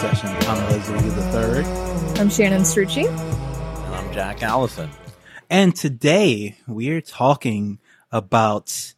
Session. I'm Leslie the Third. I'm Shannon Strucci. And I'm Jack Allison. And today we're talking about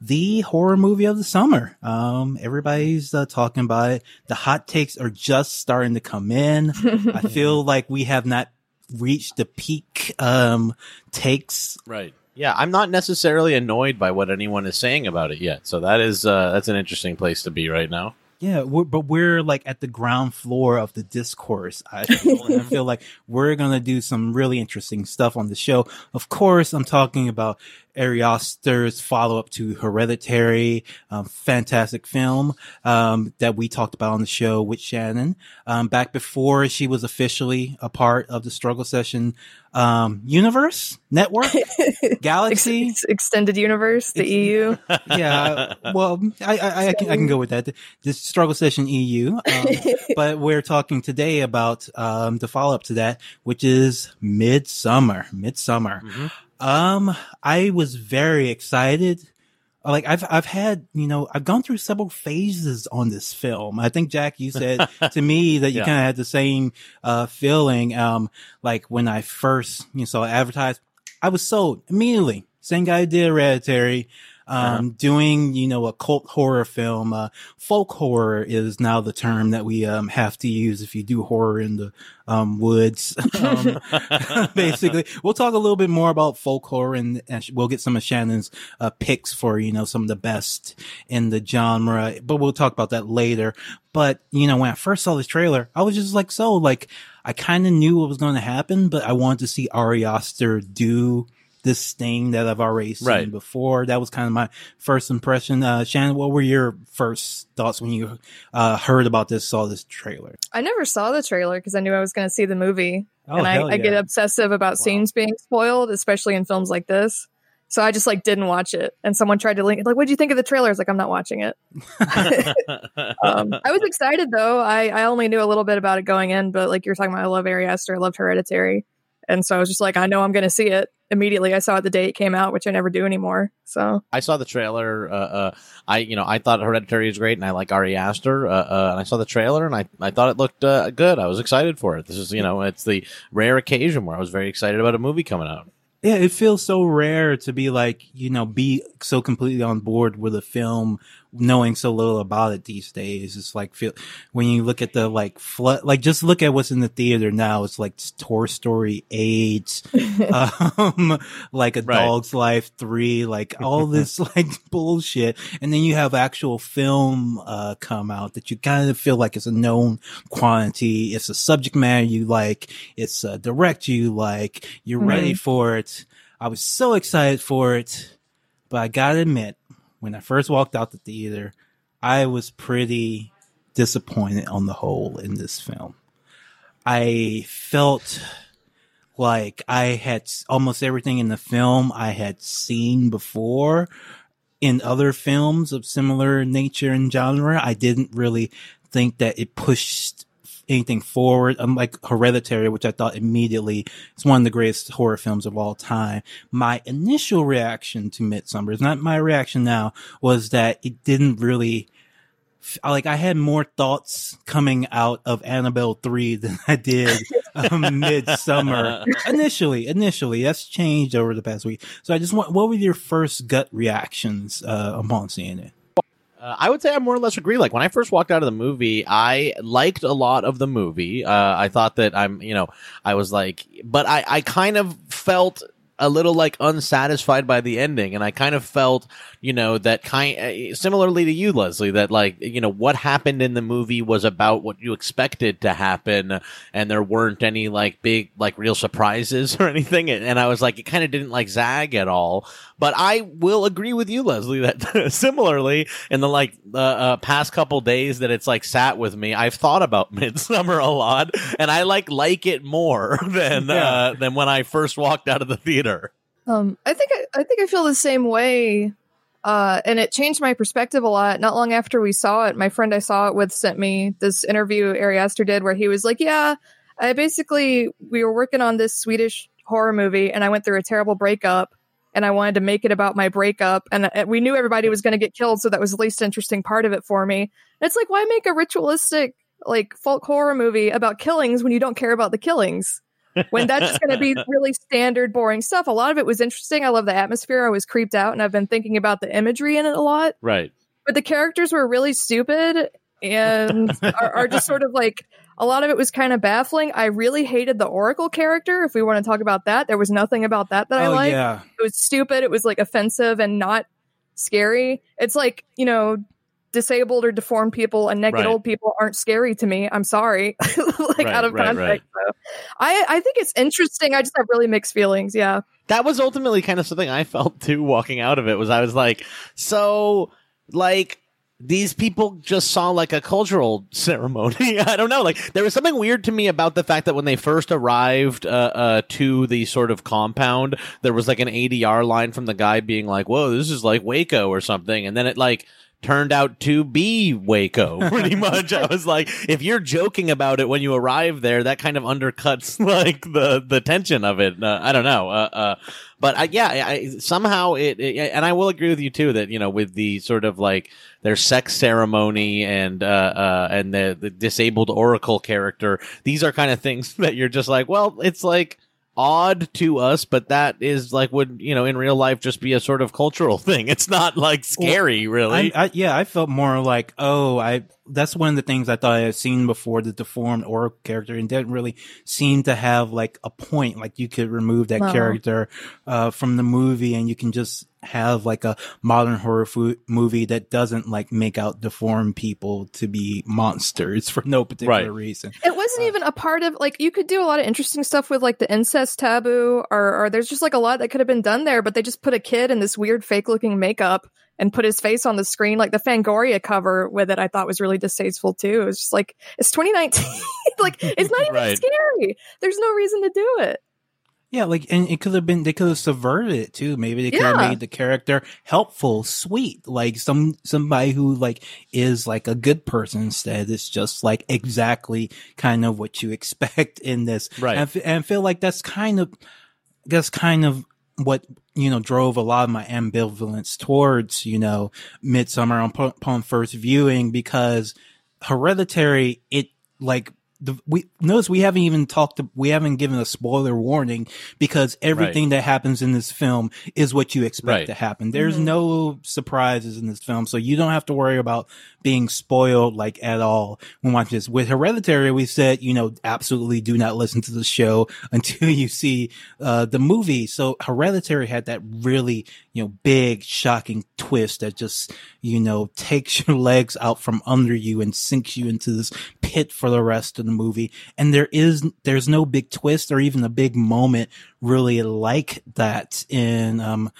the horror movie of the summer. Um, everybody's uh, talking about it. The hot takes are just starting to come in. I feel like we have not reached the peak um, takes. Right. Yeah, I'm not necessarily annoyed by what anyone is saying about it yet. So that is uh, that's an interesting place to be right now. Yeah, we're, but we're like at the ground floor of the discourse. I feel, I feel like we're gonna do some really interesting stuff on the show. Of course, I'm talking about Ari Aster's follow up to Hereditary, um, fantastic film um, that we talked about on the show with Shannon um, back before she was officially a part of the Struggle Session um, universe network galaxy Ex- extended universe, the EU. yeah, well, I I, I, can, I can go with that. The Struggle Session EU, um, but we're talking today about um, the follow up to that, which is Midsommar. Midsommar. Mm-hmm. Um, I was very excited. Like I've I've had you know I've gone through several phases on this film. I think Jack, you said to me that you yeah. kind of had the same uh feeling. Um, like when I first you know, saw advertised, I was sold immediately. Same guy did Hereditary um, uh-huh. doing, you know, a cult horror film. Uh, folk horror is now the term that we, um, have to use if you do horror in the, um, woods. um, basically, we'll talk a little bit more about folk horror and, and, we'll get some of Shannon's, uh, picks for, you know, some of the best in the genre, but we'll talk about that later. But, you know, when I first saw this trailer, I was just like, so like, I kind of knew what was going to happen, but I wanted to see Ari Aster do, this thing that I've already seen right. before. That was kind of my first impression. Uh, Shannon, what were your first thoughts when you uh, heard about this, saw this trailer? I never saw the trailer because I knew I was going to see the movie. Oh, and I, yeah. I, get obsessive about wow. scenes being spoiled, especially in films like this. So I just like didn't watch it. And someone tried to link it, like, what do you think of the trailer? I was like, I'm not watching it. um, I was excited though. I, I only knew a little bit about it going in, but like you're talking about, I love Ari Aster. I loved Hereditary. And so I was just like, I know I'm going to see it immediately. I saw it the day it came out, which I never do anymore. So I saw the trailer. Uh, uh, I, you know, I thought Hereditary is great and I like Ari Aster. Uh, uh and I saw the trailer and I, I thought it looked uh, good. I was excited for it. This is, you know, it's the rare occasion where I was very excited about a movie coming out yeah, it feels so rare to be like, you know, be so completely on board with a film, knowing so little about it these days. It's like, feel, when you look at the like flood, like just look at what's in the theater now. It's like Toy Story 8, um, like a right. dog's life 3, like all this like bullshit. And then you have actual film, uh, come out that you kind of feel like it's a known quantity. It's a subject matter you like. It's a direct you like. You're mm-hmm. ready for it I was so excited for it, but I gotta admit, when I first walked out the theater, I was pretty disappointed on the whole in this film. I felt like I had almost everything in the film I had seen before in other films of similar nature and genre. I didn't really think that it pushed anything forward. Unlike Hereditary, which I thought immediately is one of the greatest horror films of all time. My initial reaction to Midsommar is not my reaction now was that it didn't really like I had more thoughts coming out of Annabelle 3 than I did um, Midsommar initially. Initially, that's changed over the past week. So I just want, what were your first gut reactions uh, upon seeing it? Uh, I would say I more or less agree. Like when I first walked out of the movie, I liked a lot of the movie. Uh, I thought that I'm, you know, I was like, but I, I kind of felt a little like unsatisfied by the ending and i kind of felt you know that kind uh, similarly to you leslie that like you know what happened in the movie was about what you expected to happen and there weren't any like big like real surprises or anything and i was like it kind of didn't like zag at all but i will agree with you leslie that similarly in the like uh, uh, past couple days that it's like sat with me i've thought about midsommar a lot and i like like it more than yeah. uh, than when i first walked out of the theater um, I think I, I think I feel the same way. Uh, and it changed my perspective a lot. Not long after we saw it, my friend I saw it with sent me this interview Ari Aster did where he was like, "Yeah, I basically we were working on this Swedish horror movie, and I went through a terrible breakup, and I wanted to make it about my breakup. And uh, we knew everybody was going to get killed, so that was the least interesting part of it for me. And it's like, why make a ritualistic like folk horror movie about killings when you don't care about the killings? When that's just going to be really standard, boring stuff. A lot of it was interesting. I love the atmosphere. I was creeped out, and I've been thinking about the imagery in it a lot. Right. But the characters were really stupid and are, are just sort of like a lot of it was kind of baffling. I really hated the Oracle character. If we want to talk about that, there was nothing about that that I oh, liked. Yeah. It was stupid. It was like offensive and not scary. It's like you know, disabled or deformed people and naked right. old people aren't scary to me. I'm sorry, like right, out of right, context. So I I think it's interesting. I just have really mixed feelings. Yeah, that was ultimately kind of something I felt too. Walking out of it was I was like, so like these people just saw like a cultural ceremony. I don't know. Like there was something weird to me about the fact that when they first arrived uh, uh, to the sort of compound, there was like an ADR line from the guy being like, "Whoa, this is like Waco or something," and then it like turned out to be Waco, pretty much. I was like, if you're joking about it when you arrive there, that kind of undercuts like the the tension of it. Uh, I don't know. Uh, uh, but I, yeah, I, somehow it, it, and I will agree with you too that you know with the sort of like their sex ceremony and uh, uh, and the the disabled oracle character, these are kind of things that you're just like, well, it's like odd to us, but that is like would you know in real life just be a sort of cultural thing. It's not like scary, well, really. I, I, yeah, I felt more like oh, I that's one of the things I thought I had seen before the deformed Oracle character and didn't really seem to have like a point. Like you could remove that wow. character uh, from the movie and you can just have like a modern horror fo- movie that doesn't like make out deformed people to be monsters for no particular right. reason. It wasn't uh, even a part of like you could do a lot of interesting stuff with like the incest taboo or, or there's just like a lot that could have been done there, but they just put a kid in this weird fake looking makeup and put his face on the screen. Like the Fangoria cover with it, I thought was really distasteful too. It was just like it's 2019, like it's not even right. scary. There's no reason to do it. Yeah, like, and it could have been, they could have subverted it too. Maybe they could yeah. have made the character helpful, sweet, like some, somebody who like is like a good person instead. It's just like exactly kind of what you expect in this. Right. And, and I feel like that's kind of, that's kind of what, you know, drove a lot of my ambivalence towards, you know, Midsommar on, upon first viewing because Hereditary, it like the, we notice we haven't even talked to, we haven't given a spoiler warning because everything right. that happens in this film is what you expect right. to happen there's mm-hmm. no surprises in this film so you don't have to worry about being spoiled like at all when watching this with hereditary we said you know absolutely do not listen to the show until you see uh, the movie so hereditary had that really you know big shocking twist that just you know takes your legs out from under you and sinks you into this pit for the rest of the movie. And there is, there's no big twist or even a big moment really like that in, um,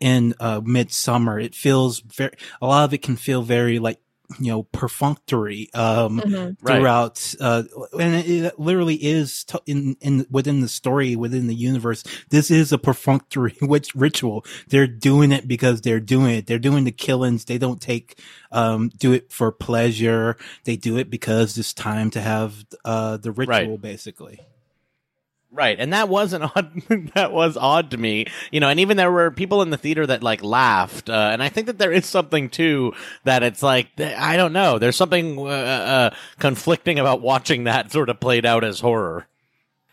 in, uh, Midsommar. It feels very, a lot of it can feel very like you know perfunctory um mm-hmm. throughout right. uh and it, it literally is t- in in within the story within the universe this is a perfunctory which ritual they're doing it because they're doing it they're doing the killings they don't take um do it for pleasure they do it because it's time to have uh the ritual right. basically Right, and that was an odd. that was odd to me, you know. And even there were people in the theater that like laughed, uh, and I think that there is something too that it's like I don't know. There's something uh, uh, conflicting about watching that sort of played out as horror.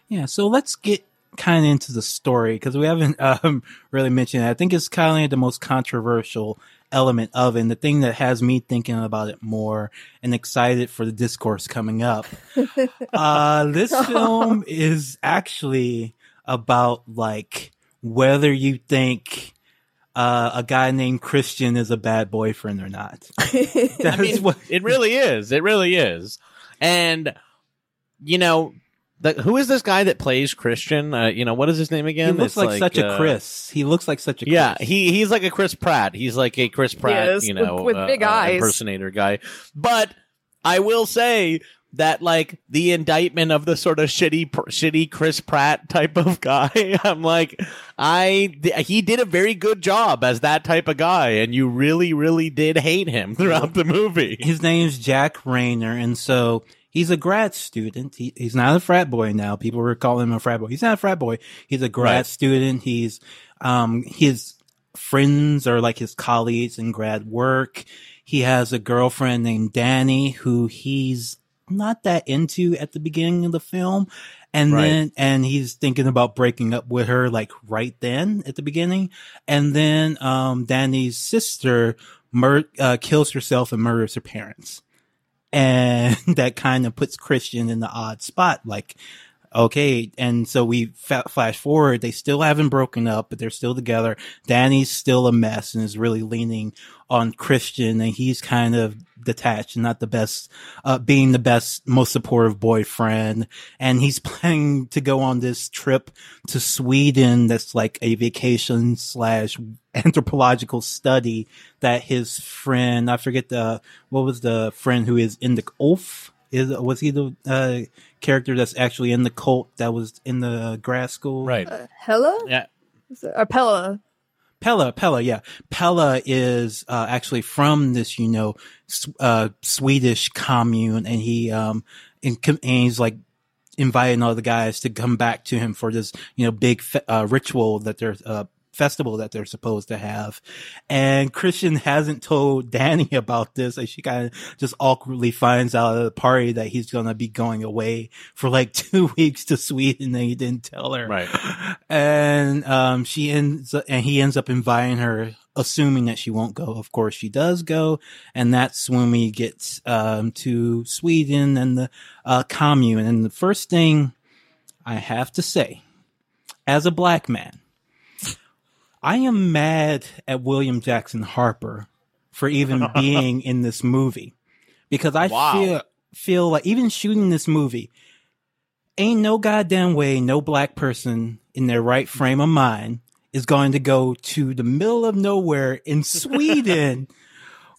Yeah, so let's get kind of into the story because we haven't um, really mentioned it. I think it's kind of the most controversial element of it and the thing that has me thinking about it more and excited for the discourse coming up. uh, this film is actually about like whether you think uh, a guy named Christian is a bad boyfriend or not. I mean, what- it really is. It really is. And, you know, the, who is this guy that plays Christian? Uh, you know, what is his name again? He looks like, like, such uh, a Chris. He looks like such a Chris. yeah. He he's like a Chris Pratt. He's like a Chris Pratt, you know, with, with uh, big uh, eyes, impersonator guy. But I will say that like the indictment of the sort of shitty shitty Chris Pratt type of guy. I'm like, I he did a very good job as that type of guy, and you really really did hate him throughout the movie. His name is Jack Reynor and so He's a grad student. He, he's not a frat boy now. People were calling him a frat boy. He's not a frat boy. He's a grad right. student. He's, um, his, friends are like his colleagues in grad work. He has a girlfriend named Danny who he's not that into at the beginning of the film. And right. then, and he's thinking about breaking up with her like right then at the beginning. And then, um, Danny's sister mur- uh, kills herself and murders her parents. And that kind of puts Christian in the odd spot. Like, okay. And so we fa- flash forward. They still haven't broken up, but they're still together. Danny's still a mess and is really leaning on Christian and he's kind of detached and not the best, uh, being the best, most supportive boyfriend. And he's planning to go on this trip to Sweden that's like a vacation slash anthropological study that his friend, I forget the, what was the friend who is in the Ulf? Is, was he the, uh, character that's actually in the cult that was in the grad school? Right. Uh, Hella? Yeah. Or Pella. Pella, Pella, yeah. Pella is uh, actually from this, you know, uh, Swedish commune, and he um, and, and he's like inviting all the guys to come back to him for this, you know, big uh, ritual that they're uh, festival that they're supposed to have. And Christian hasn't told Danny about this. And she kind of just awkwardly finds out at the party that he's going to be going away for like two weeks to Sweden and he didn't tell her. Right. And, um, she ends, and he ends up inviting her assuming that she won't go. Of course, she does go, and that's when we get um, to Sweden and the uh, commune. And the first thing I have to say, as a black man, I am mad at William Jackson Harper for even being in this movie because I wow. feel feel like even shooting this movie ain't no goddamn way no black person in their right frame of mind is going to go to the middle of nowhere in Sweden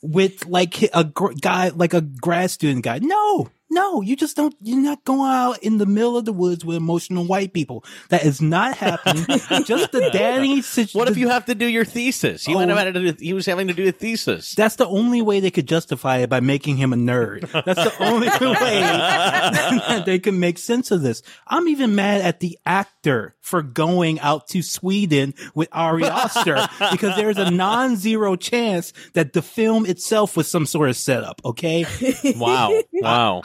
with like a gr- guy like a grad student guy. No, no, you just don't, you're not going out in the middle of the woods with emotional white people. That is not happening. just the daddy situation. What if you have to do your thesis? He, oh, went to do, he was having to do a thesis. That's the only way they could justify it by making him a nerd. That's the only way they can make sense of this. I'm even mad at the actor for going out to Sweden with Ari Aster because there's a non-zero chance that the film itself was some sort of setup. Okay. Wow. Wow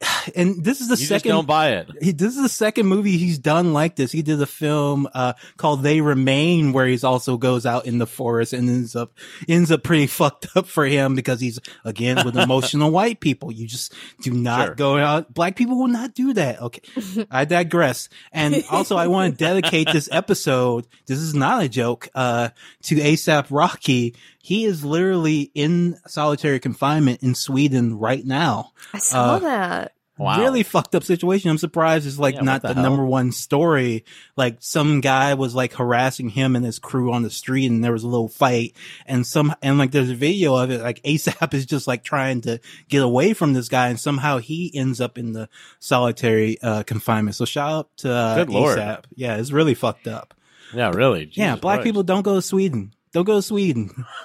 and this is the you second. don't buy it. He, this is the second movie he's done like this. He did a film uh, called They Remain, where he's also goes out in the forest and ends up ends up pretty fucked up for him because he's again with emotional white people. You just do not sure. go out. Black people will not do that. Okay, I digress. And also, I want to dedicate this episode. This is not a joke. Uh, to ASAP Rocky he is literally in solitary confinement in Sweden right now. I saw uh, that. Wow. Really fucked up situation. I'm surprised it's like yeah, not the, the number one story. Like some guy was like harassing him and his crew on the street and there was a little fight and some, and like there's a video of it, like ASAP is just like trying to get away from this guy and somehow he ends up in the solitary, uh, confinement. So shout out to uh, ASAP. Yeah, it's really fucked up. Yeah, really. Jesus yeah, black Christ. people don't go to Sweden. Don't go to Sweden.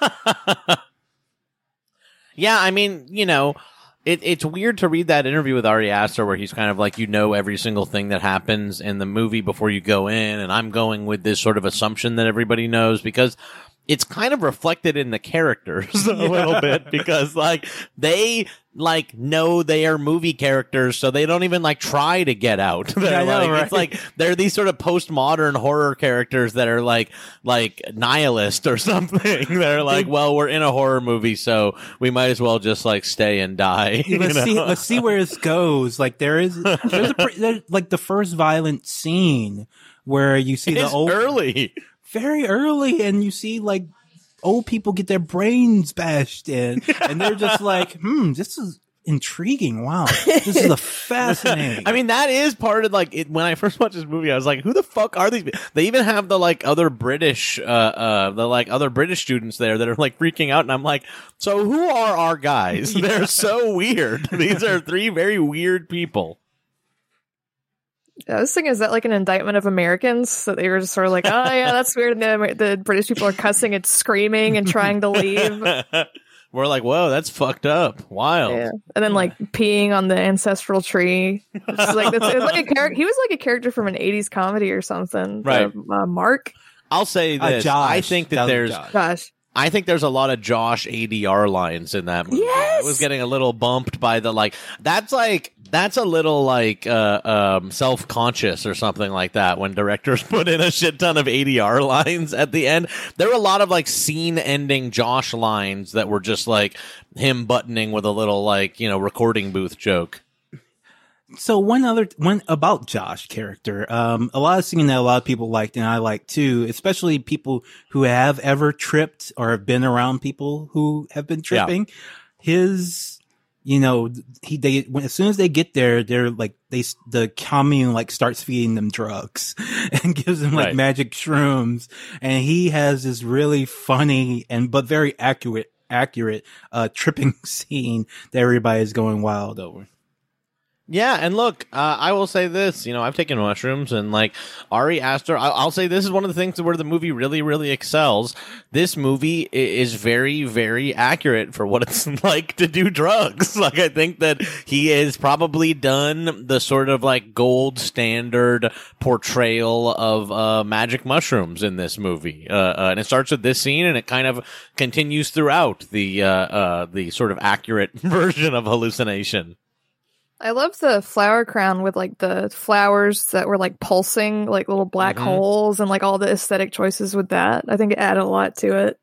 yeah, I mean, you know, it, it's weird to read that interview with Ari Aster where he's kind of like, you know, every single thing that happens in the movie before you go in. And I'm going with this sort of assumption that everybody knows because it's kind of reflected in the characters a yeah. little bit because like they like know they are movie characters, so they don't even like try to get out. They're know, like right? it's like they're these sort of postmodern horror characters that are like like nihilist or something. they're like, well, we're in a horror movie, so we might as well just like stay and die. let's know? see. Let's see where this goes. Like there is there's a there's, like the first violent scene where you see it's the old early very early and you see like old people get their brains bashed in and they're just like, hmm, this is intriguing. Wow. This is a fascinating. I mean, that is part of like it, when I first watched this movie, I was like, who the fuck are these? They even have the like other British, uh, uh, the like other British students there that are like freaking out. And I'm like, so who are our guys? They're so weird. These are three very weird people. I was thinking, is that like an indictment of Americans that they were just sort of like, oh yeah, that's weird. And the, the British people are cussing and screaming and trying to leave. we're like, whoa, that's fucked up, wild. Yeah. And then like peeing on the ancestral tree. It's like, it's, it's like a character. He was like a character from an '80s comedy or something. Right. uh, Mark. I'll say Uh, this. Josh. I think that was there's Josh. I think there's a lot of Josh ADR lines in that movie. Yes! I was getting a little bumped by the like that's like that's a little like uh, um, self conscious or something like that when directors put in a shit ton of ADR lines at the end. There were a lot of like scene ending Josh lines that were just like him buttoning with a little like, you know, recording booth joke. So one other one about Josh character, um, a lot of scene that a lot of people liked and I like too, especially people who have ever tripped or have been around people who have been tripping. His, you know, he they when, as soon as they get there, they're like they the commune like starts feeding them drugs and gives them like Right. magic shrooms, and he has this really funny and but very accurate accurate uh tripping scene that everybody is going wild over. Yeah, and look, uh, I will say this. You know, I've taken mushrooms, and like Ari Aster, I- I'll say this is one of the things where the movie really, really excels. This movie is very, very accurate for what it's like to do drugs. Like, I think that he has probably done the sort of like gold standard portrayal of uh, magic mushrooms in this movie, uh, uh, and it starts with this scene, and it kind of continues throughout the uh, uh, the sort of accurate version of hallucination. I love the flower crown with like the flowers that were like pulsing, like little black Mhm. holes, and like all the aesthetic choices with that. I think it added a lot to it.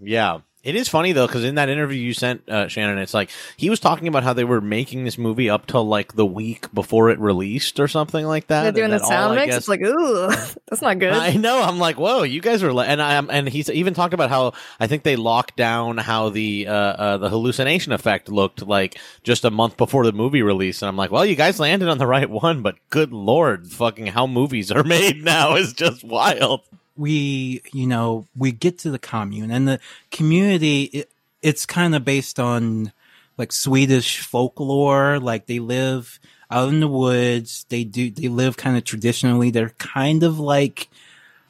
Yeah. It is funny though, because in that interview you sent uh, Shannon, it's like he was talking about how they were making this movie up till like the week before it released or something like that. They're doing the that all, sound mix. guess- It's like, ooh, that's not good. I know. I'm like, whoa, you guys are, li-. and I am, and he's even talked about how I think they locked down how the uh, uh, the hallucination effect looked like just a month before the movie release, and I'm like, well, you guys landed on the right one, but good lord, fucking how movies are made now is just wild. We, you know, we get to the commune and the community, it, it's kind of based on like Swedish folklore. Like they live out in the woods. They do, they live kind of traditionally. They're kind of like,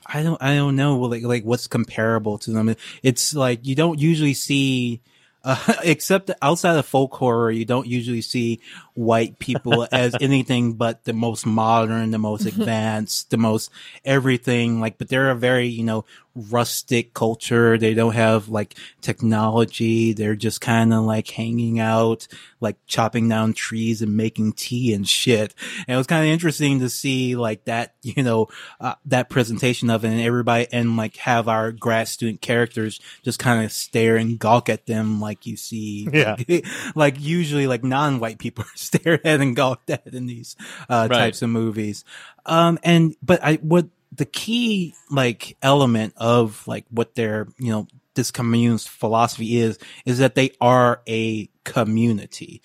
I don't, I don't know, like, like what's comparable to them. It's like you don't usually see, uh, except outside of folk horror, you don't usually see white people as anything but the most modern, the most advanced, the most everything. Like, but they're a very, you know, rustic culture. They don't have like technology. They're just kind of like hanging out, like chopping down trees and making tea and shit. And it was kind of interesting to see like that, you know, uh, that presentation of it and everybody and like have our grad student characters just kind of stare and gawk at them like you see. Yeah. like usually like non-white people stare at and gawk at in these, uh, Right. types of movies. Um, and, but I, what the key like element of like what their, you know, this commune's philosophy is, is that they are a community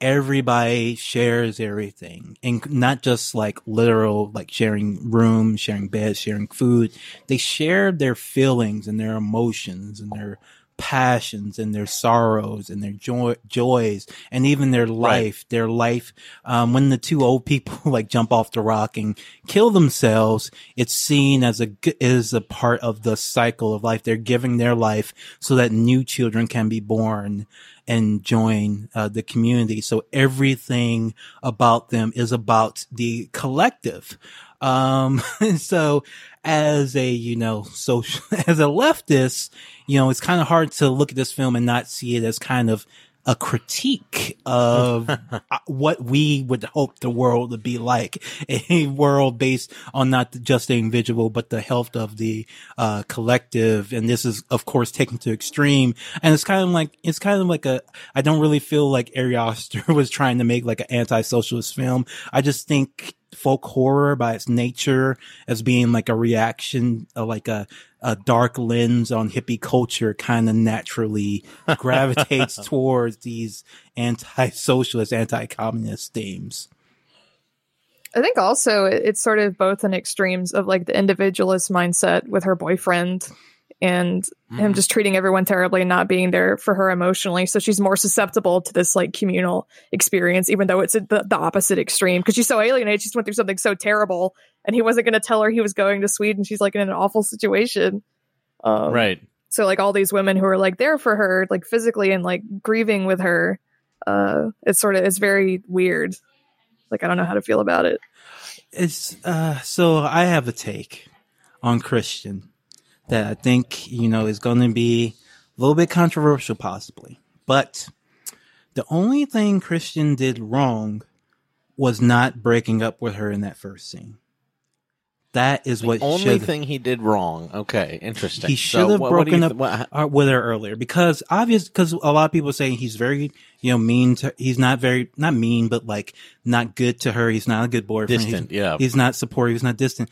everybody shares everything and not just like literal like sharing rooms sharing beds sharing food they share their feelings and their emotions and their passions and their sorrows and their joy, joys and even their life their life um, when the two old people like jump off the rock and kill themselves it's seen as a as a part of the cycle of life they're giving their life so that new children can be born and join uh, the community. So everything about them is about the collective. Um, so as a, you know, social, as a leftist, you know, it's kind of hard to look at this film and not see it as kind of a critique of uh, what we would hope the world would be like. A world based on not just the individual but the health of the uh, collective. And this is of course taken to extreme. And it's kind of like it's kind of like a i don't really feel like ari Aster was trying to make like an anti-socialist film. I just think folk horror by its nature as being like a reaction uh, like a a dark lens on hippie culture kind of naturally gravitates towards these anti-socialist, anti-communist themes. I think also it's sort of both in extremes of like the individualist mindset with her boyfriend and him just treating everyone terribly and not being there for her emotionally. So she's more susceptible to this like communal experience, even though it's the, the opposite extreme because she's so alienated. She just went through something so terrible and he wasn't going to tell her he was going to Sweden. She's like in an awful situation. Um, Right. So like all these women who are like there for her, like physically and like grieving with her, uh, it's sort of, it's very weird. Like, I don't know how to feel about it. It's uh so I have a take on Christian that I think, you know, is going to be a little bit controversial possibly. But the only thing Christian did wrong was not breaking up with her in that first scene. That is what the only thing he did wrong. Okay, interesting. He should so have what, broken what th- up uh, with her earlier because obvious because a lot of people say he's very you know mean to he's not very not mean but like not good to her. He's not a good boyfriend. Distant, he's, yeah. He's not supportive. He's not distant.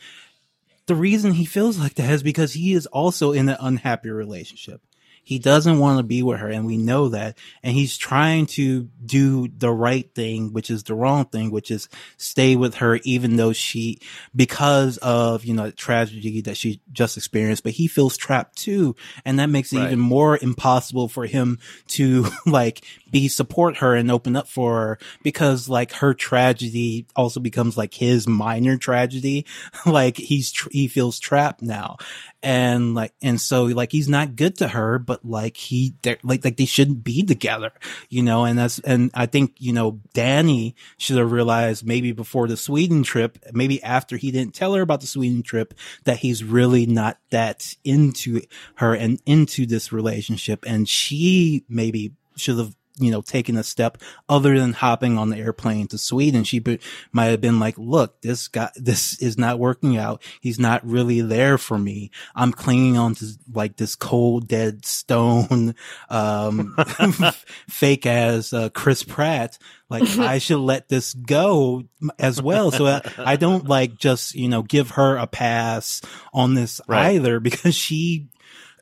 The reason he feels like that is because he is also in an unhappy relationship. He doesn't want to be with her and we know that. And he's trying to do the right thing, which is the wrong thing, which is stay with her, even though she, because of, you know, the tragedy that she just experienced, but he feels trapped too. And that makes it right. even more impossible for him to like be support her and open up for her because like her tragedy also becomes like his minor tragedy. like he's, tr- he feels trapped now and like and so like he's not good to her but like he they like like they shouldn't be together you know and that's and i think you know danny should have realized maybe before the sweden trip maybe after he didn't tell her about the sweden trip that he's really not that into her and into this relationship and she maybe should have you know, taken a step other than hopping on the airplane to Sweden. She be, might have been like, look, this guy, this is not working out. He's not really there for me. I'm clinging on to like this cold, dead stone, um, fake as, uh, Chris Pratt. Like I should let this go as well. So I, I, don't like just, you know, give her a pass on this right. either because she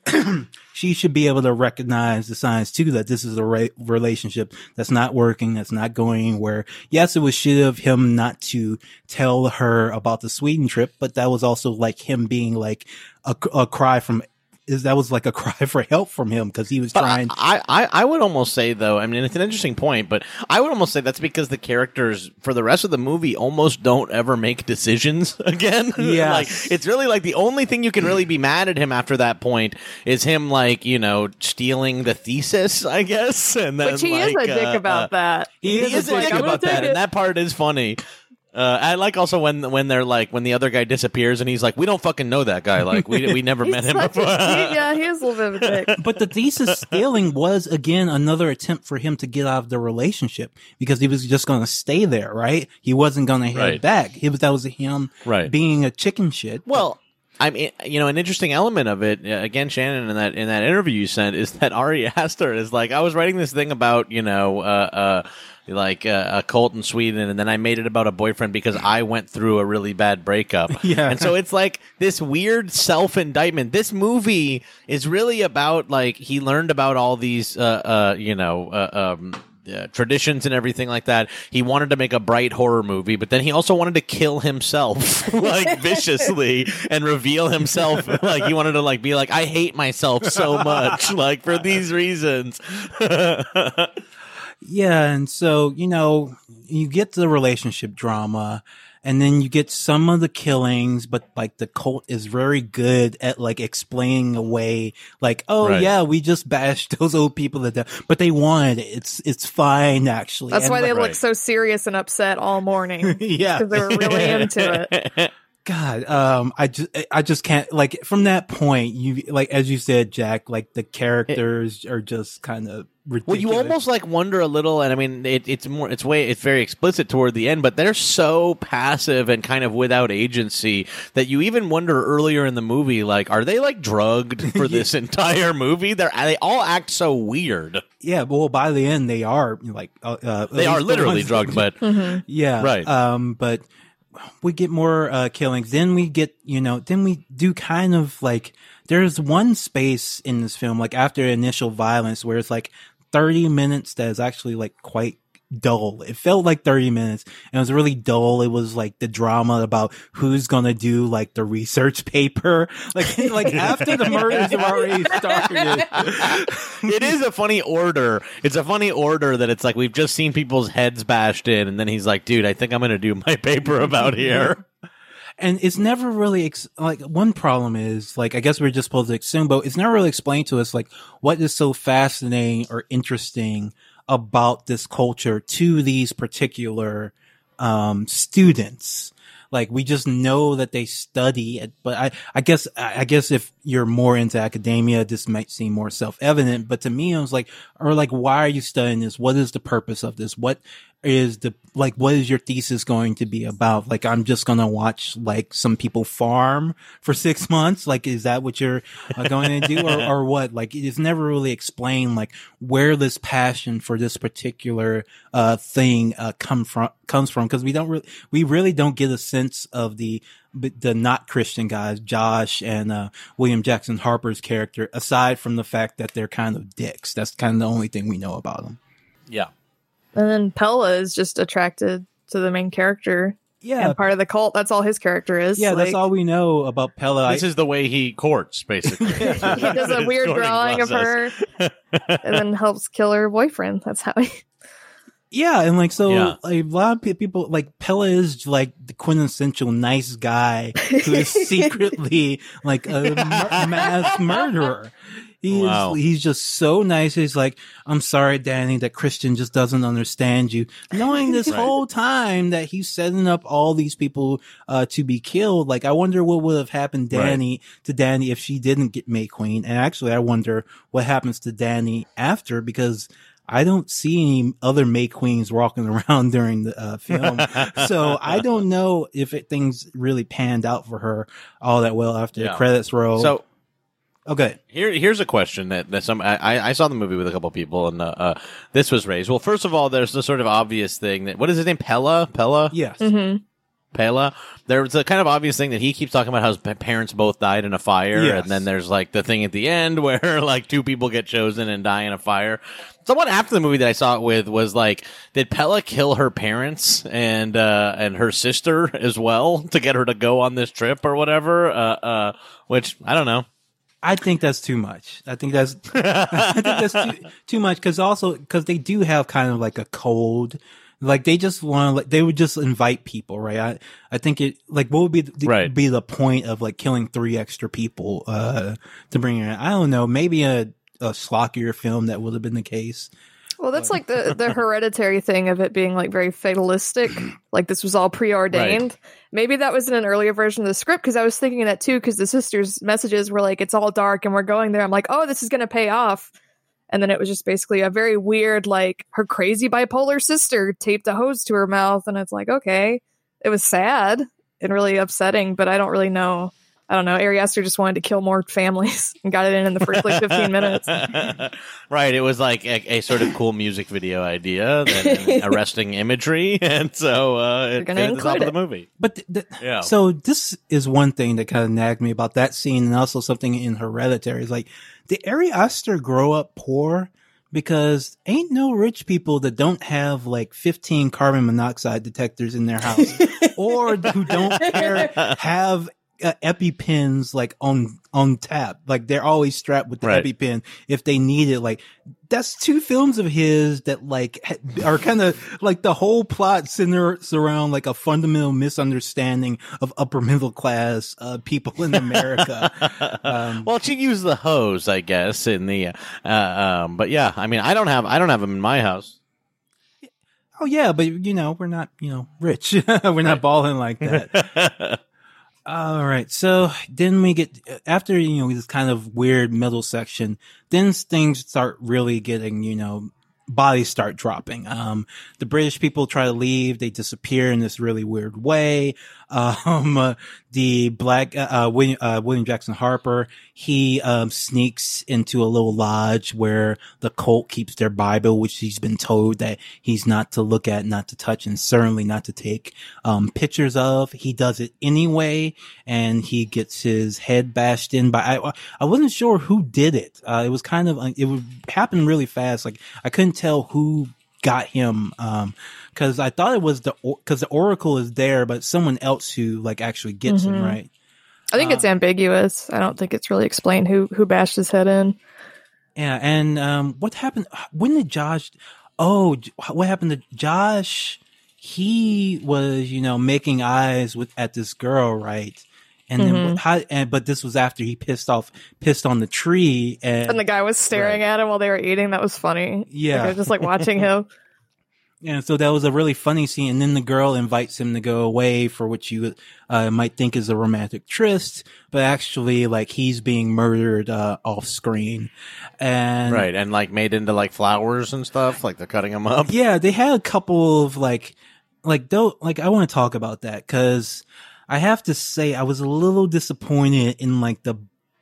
she should be able to recognize the signs too that this is a re- relationship that's not working, that's not going anywhere. Yes, it was shit of him not to tell her about the Sweden trip, but that was also like him being like a, a cry from is that was like a cry for help from him because he was but trying. I, I I would almost say though, I mean, it's an interesting point, but I would almost say that's because the characters for the rest of the movie almost don't ever make decisions again. Yeah, like it's really like the only thing you can really be mad at him after that point is him like you know stealing the thesis, I guess, and then which he like, is a dick uh, about uh, that. He, he is a dick about that, and that part is funny. Uh, I like also when when they're like when the other guy disappears and he's like, we don't fucking know that guy. Like we we never met him before. A, yeah, he is a little bit of a dick. But the thesis stealing was again another attempt for him to get out of the relationship because he was just going to stay there, right? He wasn't going to head right. back. He was that was him right. being a chicken shit. Well. I mean, you know, an interesting element of it uh, again, Shannon, in that in that interview you sent is that Ari Aster is like, I was writing this thing about you know, uh, uh, like uh, a cult in Sweden, and then I made it about a boyfriend because I went through a really bad breakup. Yeah, and so it's like this weird self indictment. This movie is really about like he learned about all these, uh, uh, you know, uh, um, uh, traditions and everything like that. He wanted to make a bright horror movie, but then he also wanted to kill himself like viciously and reveal himself. like he wanted to like be like, I hate myself so much, like for these reasons. Yeah, and so you know you get the relationship drama, and then you get some of the killings, but like the cult is very good at like explaining away, like, oh right. yeah, we just bashed those old people to death, but they wanted it. It's it's fine actually. That's and why like, they right. look so serious and upset all morning. yeah, because they were really into it. God, um, I just, I just can't like from that point. You like, as you said, Jack, like the characters it, are just kind of ridiculous. Well, you almost like wonder a little, and I mean, it, it's more, it's way, it's very explicit toward the end, but they're so passive and kind of without agency that you even wonder earlier in the movie, like, are they like drugged for this entire movie? They're, they all act so weird. Yeah, well, by the end, they are like, uh, uh they are literally the drugged, but mm-hmm. yeah, right. Um, but we get more uh, killings. Then we get, you know, then we do kind of like there's one space in this film, like after initial violence, where it's like 30 minutes that is actually like quite dull. It felt like 30 minutes and it was really dull. It was like the drama about who's going to do like the research paper. Like, like after the murders have already started. it is a funny order. It's a funny order that it's like we've just seen people's heads bashed in and then he's like, dude, I think I'm going to do my paper about here. And it's never really ex- like one problem is like I guess we're just supposed to assume, but it's never really explained to us like what is so fascinating or interesting about this culture to these particular um, students. Like we just know that they study it, but I, I guess, I guess if you're more into academia, this might seem more self-evident, but to me, I was like, or like, why are you studying this? What is the purpose of this? What is the like what is your thesis going to be about like i'm just gonna watch like some people farm for six months like is that what you're uh, going to do or, or what like it's never really explained like where this passion for this particular uh thing uh come from comes from because we don't really we really don't get a sense of the the not Christian guys, Josh and uh, William Jackson Harper's character, aside from the fact that they're kind of dicks. That's kind of the only thing we know about them. Yeah. And then Pella is just attracted to the main character. Yeah. And part of the cult. That's all his character is. Yeah, like, that's all we know about Pella. This I, is the way he courts, basically. he does a weird drawing process. of her and then helps kill her boyfriend. That's how he. Yeah, and like so, yeah. like, a lot of people like Pella is like the quintessential nice guy who is secretly like a mur- mass murderer. He wow. is, he's just so nice. He's like, I'm sorry, Danny, that Christian just doesn't understand you. Knowing this right. whole time that he's setting up all these people, uh, to be killed. Like, I wonder what would have happened Danny right. to Danny if she didn't get May Queen. And actually, I wonder what happens to Danny after because I don't see any other May Queens walking around during the uh, film. so I don't know if it, things really panned out for her all that well after yeah. the credits roll. So Okay. Here, here's a question that, that some I, I saw the movie with a couple people, and uh, uh, this was raised. Well, first of all, there's the sort of obvious thing that what is his name? Pella. Pella. Yes. Mm-hmm. Pella. There's a kind of obvious thing that he keeps talking about how his parents both died in a fire, yes. and then there's like the thing at the end where like two people get chosen and die in a fire. Someone after the movie that I saw it with was like, did Pella kill her parents and uh, and her sister as well to get her to go on this trip or whatever? Uh, uh, which I don't know. I think that's too much. I think that's I think that's too, too much because also because they do have kind of like a cold, Like they just want to, like they would just invite people, right? I, I think it, like, what would be the, right. be the point of like killing three extra people, uh, to bring in? I don't know, maybe a, a slockier film that would have been the case. Well, that's like the the hereditary thing of it being like very fatalistic. Like this was all preordained. Right. Maybe that was in an earlier version of the script because I was thinking that too. Because the sisters' messages were like, "It's all dark and we're going there." I'm like, "Oh, this is going to pay off." And then it was just basically a very weird, like her crazy bipolar sister taped a hose to her mouth, and it's like, okay, it was sad and really upsetting, but I don't really know I don't know. Ari Aster just wanted to kill more families and got it in in the first like 15 minutes. right. It was like a, a, sort of cool music video idea, then arresting imagery, and so uh, it fit at the top it. of the movie. But th- th- yeah. So this is one thing that kind of nagged me about that scene, and also something in Hereditary is like, did Ari Aster grow up poor? Because ain't no rich people that don't have like 15 carbon monoxide detectors in their house or who don't care, have uh, EpiPens like on on tap. Like they're always strapped with the right. EpiPen if they need it. Like that's two films of his that like are kind of like the whole plot centers around like a fundamental misunderstanding of upper middle class uh, people in America. um, well, she used the hose, I guess, in the. Uh, um, but yeah, I mean, I don't have I don't have them in my house. Oh yeah, but you know we're not you know rich. we're not balling like that. All right. So then we get after you know this kind of weird middle section, then things start really getting you know bodies start dropping. Um, the British people try to leave. They disappear in this really weird way. Um, uh, the black, uh, uh, William, uh, William, Jackson Harper, he, um, sneaks into a little lodge where the cult keeps their Bible, which he's been told that he's not to look at, not to touch, and certainly not to take, um, pictures of. He does it anyway, and he gets his head bashed in by, I, I wasn't sure who did it. Uh, it was kind of, it would happen really fast. Like, I couldn't tell who got him. Um, cause I thought it was the, cause the Oracle is there, but someone else who like actually gets mm-hmm. him, right? I think it's um, ambiguous. I don't think it's really explained who, who bashed his head in. Yeah. And, um, what happened? When did Josh, oh, what happened to Josh? He was, you know, making eyes with, at this girl, right? And mm-hmm. then how, and, but this was after he pissed off, pissed on the tree. And, and the guy was staring right. at him while they were eating. That was funny. Yeah. Like, I was just like watching him. And so that was a really funny scene. And then the girl invites him to go away for what you uh, might think is a romantic tryst, but actually, like he's being murdered uh, off screen. And right, and like made into like flowers and stuff. Like they're cutting him up. Yeah, they had a couple of like, like though, like I want to talk about that because I have to say I was a little disappointed in like the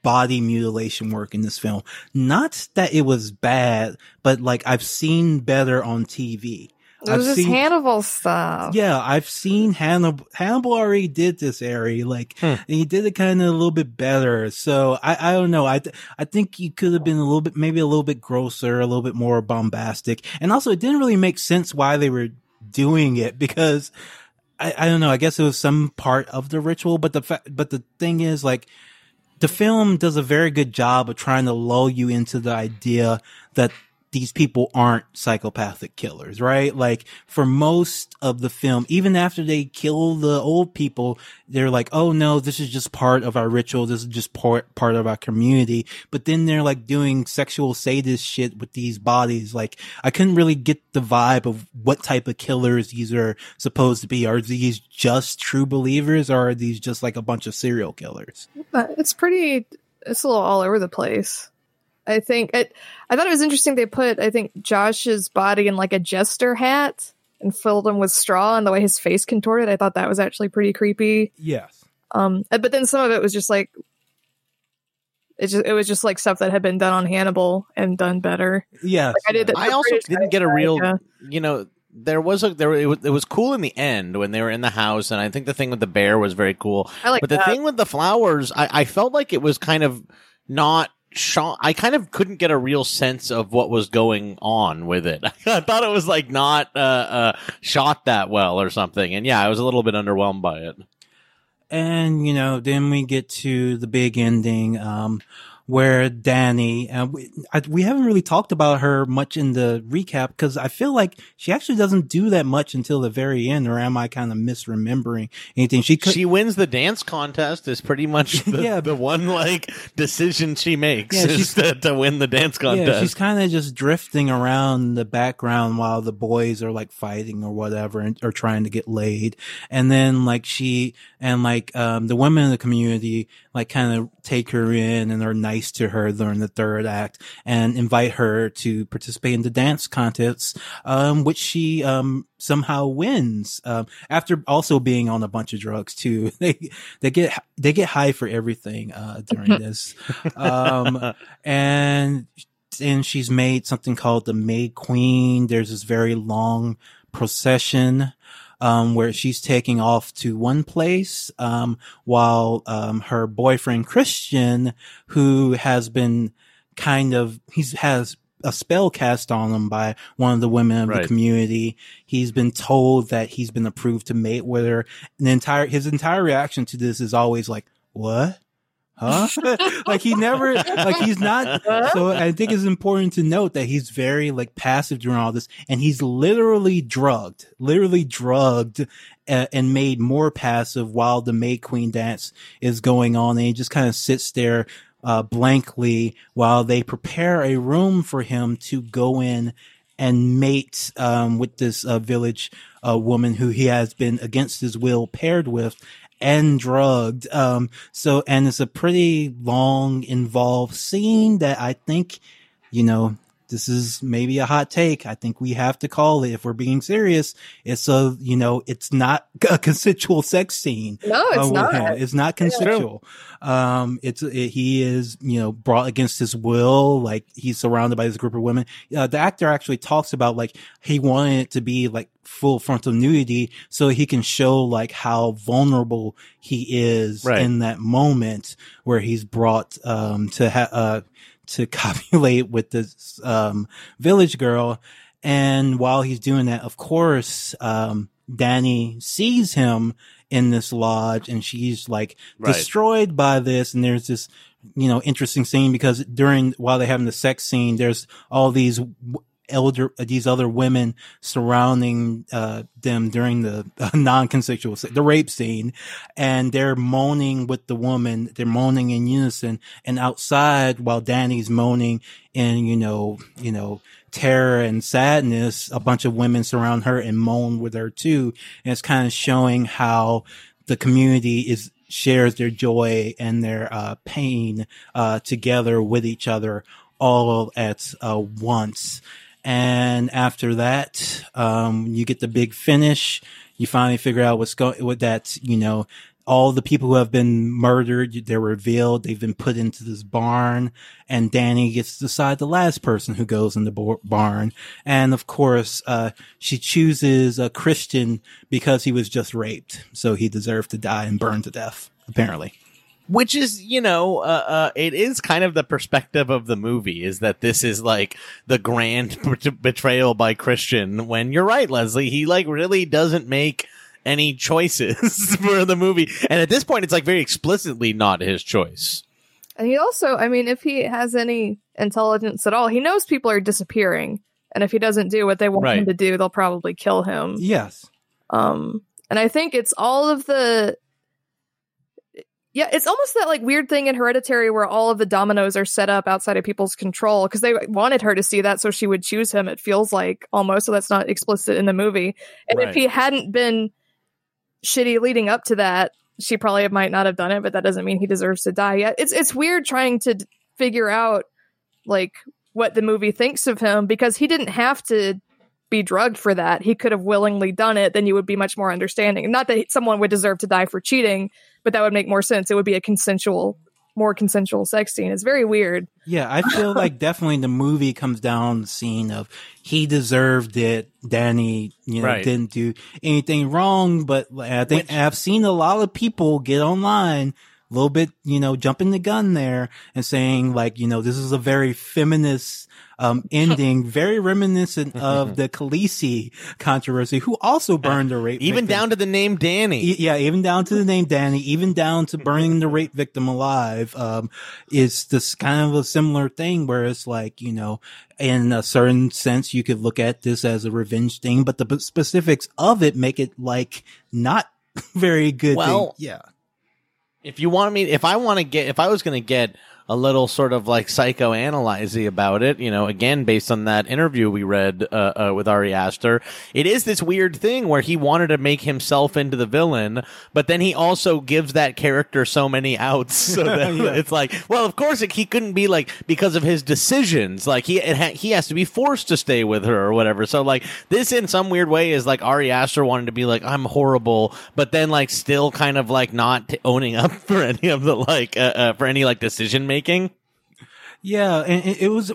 body mutilation work in this film. Not that it was bad, but like I've seen better on TV. It was I've just seen, Hannibal stuff. Yeah, I've seen Hannibal. Hannibal already did this, Ari. Like hmm. he did it kind of a little bit better. So I, I don't know. I, I think he could have been a little bit, maybe a little bit grosser, a little bit more bombastic, and also it didn't really make sense why they were doing it because I, I don't know. I guess it was some part of the ritual, but the fact, but the thing is, like, the film does a very good job of trying to lull you into the idea that these people aren't psychopathic killers, right? Like for most of the film, even after they kill the old people, they're like, oh no, this is just part of our ritual. This is just part, part of our community. But then they're like doing sexual sadist shit with these bodies. Like I couldn't really get the vibe of what type of killers these are supposed to be. Are these just true believers or are these just like a bunch of serial killers? It's pretty, it's a little all over the place. I think it, I thought it was interesting. They put, I think, Josh's body in like a jester hat and filled him with straw, and the way his face contorted, I thought that was actually pretty creepy. Yes. Um, but then some of it was just like, it just it was just like stuff that had been done on Hannibal and done better. Yeah, like I did. I also didn't get a real, you know, there was a there it was, it was cool in the end when they were in the house and i think the thing with the bear was very cool I like but the that. thing with the flowers I, I felt like it was kind of not shot i kind of couldn't get a real sense of what was going on with it. I thought it was like not uh, uh, shot that well or something. And yeah i was a little bit underwhelmed by it. And you know then we get to the big ending. Um where Danny, uh, we, I, we haven't really talked about her much in the recap because I feel like she actually doesn't do that much until the very end, or am I kind of misremembering anything? She could, she wins the dance contest is pretty much the, yeah, the one like decision she makes yeah, is to, to, win the dance contest. Yeah, she's kind of just drifting around the background while the boys are like fighting or whatever and, or trying to get laid, and then like she and like um the women in the community like kind of take her in and are nice to her during the third act and invite her to participate in the dance contests, um, which she, um, somehow wins, um, after also being on a bunch of drugs too. They, they get, they get high for everything, uh, during this. um, and, and she's made something called the May Queen. There's this very long procession um, where she's taking off to one place, um, while, um, her boyfriend Christian, who has been kind of, he's has a spell cast on him by one of the women of right. the community. He's been told that he's been approved to mate with her. And entire, his entire reaction to this is always like, what? Huh? like he never, like he's not. So I think it's important to note that he's very like passive during all this, and he's literally drugged, literally drugged, uh, and made more passive while the May Queen dance is going on, and he just kind of sits there. Uh, blankly while they prepare a room for him to go in and mate um, with this uh, village uh, woman who he has been against his will paired with and drugged. Um, so, and it's a pretty long, involved scene that I think, you know, this is maybe a hot take. I think we have to call it if we're being serious. It's a, you know, it's not a consensual sex scene. No, it's uh, not. It's not consensual. Um, it's, it, he is, you know, brought against his will. Like he's surrounded by this group of women. Uh, the actor actually talks about like he wanted it to be like full frontal nudity so he can show like how vulnerable he is right. in that moment where he's brought, um, to have, uh, to copulate with this um, village girl. And while he's doing that, of course, um, Danny sees him in this lodge and she's like right. destroyed by this. And there's this, you know, interesting scene because during, while they're having the sex scene, there's all these elder these other women surrounding uh, them during the non-consensual the rape scene and they're moaning with the woman they're moaning in unison and outside while Danny's moaning in you know you know terror and sadness a bunch of women surround her and moan with her too and it's kind of showing how the community is shares their joy and their uh, pain uh, together with each other all at uh, once and after that, um, you get the big finish. You finally figure out what's going, what that's, you know, all the people who have been murdered, they're revealed. They've been put into this barn and Danny gets to decide the last person who goes in the barn. And of course, uh, she chooses a Christian because he was just raped. So he deserved to die and burn to death, apparently which is you know uh, uh, it is kind of the perspective of the movie is that this is like the grand betrayal by christian when you're right leslie. He like really doesn't make any choices for the movie. And at this point it's like very explicitly not his choice. And he also i mean if he has any intelligence at all he knows people are disappearing. And if he doesn't do what they want right. him to do they'll probably kill him. Yes. Um and i think it's all of the yeah, it's almost that like weird thing in Hereditary where all of the dominoes are set up outside of people's control because they wanted her to see that so she would choose him. It feels like almost so that's not explicit in the movie. And right. if he hadn't been shitty leading up to that, she probably might not have done it. But that doesn't mean he deserves to die. Yeah, it's it's weird trying to figure out like what the movie thinks of him because he didn't have to be drugged for that. He could have willingly done it. Then you would be much more understanding. Not that someone would deserve to die for cheating, but that would make more sense. It would be a consensual, more consensual sex scene. It's very weird. Yeah, I feel like definitely the movie comes down the scene of he deserved it. Danny, you know, right. didn't do anything wrong, but I think Which, I've seen a lot of people get online a little bit, you know, jumping the gun there and saying like, you know, this is a very feminist um, ending, very reminiscent of the Khaleesi controversy, who also burned a rape even victim. down to the name Danny. E- yeah, even down to the name Danny, even down to burning the rape victim alive. Um, is this kind of a similar thing where it's like, you know, in a certain sense, you could look at this as a revenge thing, but the specifics of it make it like not very good. Well, thing. yeah. If you want me, if I want to get, if I was going to get a little sort of like psychoanalyzing about it. You know, again, based on that interview we read uh, uh, with Ari Aster, it is this weird thing where he wanted to make himself into the villain, but then he also gives that character so many outs, so that yeah. it's like, well, of course, it, he couldn't be like because of his decisions. Like he ha- he has to be forced to stay with her or whatever. So like this, in some weird way, is like Ari Aster wanted to be like, I'm horrible, but then like still kind of like not t- owning up for any of the like uh, uh for any like decision making. Yeah, and it was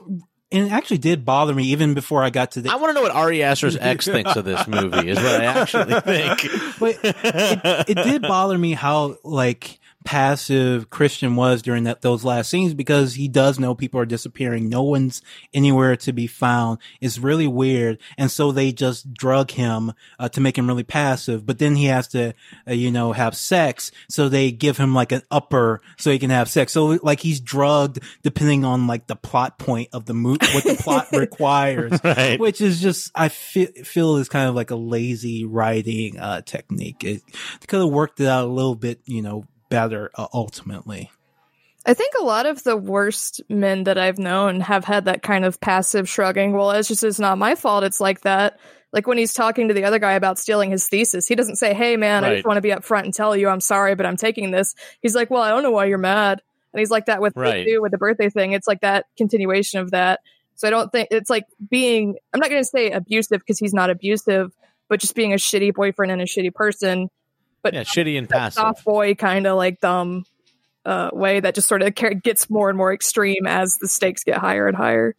and it actually did bother me even before I got to the. I want to know what Ari Aster's ex thinks of this movie. Is what I actually think. But it, it did bother me how like passive Christian was during that those last scenes because he does know people are disappearing. No one's anywhere to be found. It's really weird, and so they just drug him uh, to make him really passive. But then he has to, uh, you know, have sex. So they give him like an upper so he can have sex. So like he's drugged depending on like the plot point of the movie, what the plot requires, right. which is just I feel feel is kind of like a lazy writing uh, technique. It could have worked it out a little bit, you know better uh, ultimately. I think a lot of the worst men that I've known have had that kind of passive shrugging. Well, it's just it's not my fault. It's like that. Like when he's talking to the other guy about stealing his thesis, he doesn't say, "Hey, man, right. I just want to be upfront and tell you I'm sorry, but I'm taking this." He's like, "Well, I don't know why you're mad," and he's like that with right. too, with the birthday thing. It's like that continuation of that. So I don't think it's like being. I'm not going to say abusive because he's not abusive, but just being a shitty boyfriend and a shitty person but yeah, shitty and passive, soft boy kind of like dumb uh, way that just sort of gets more and more extreme as the stakes get higher and higher.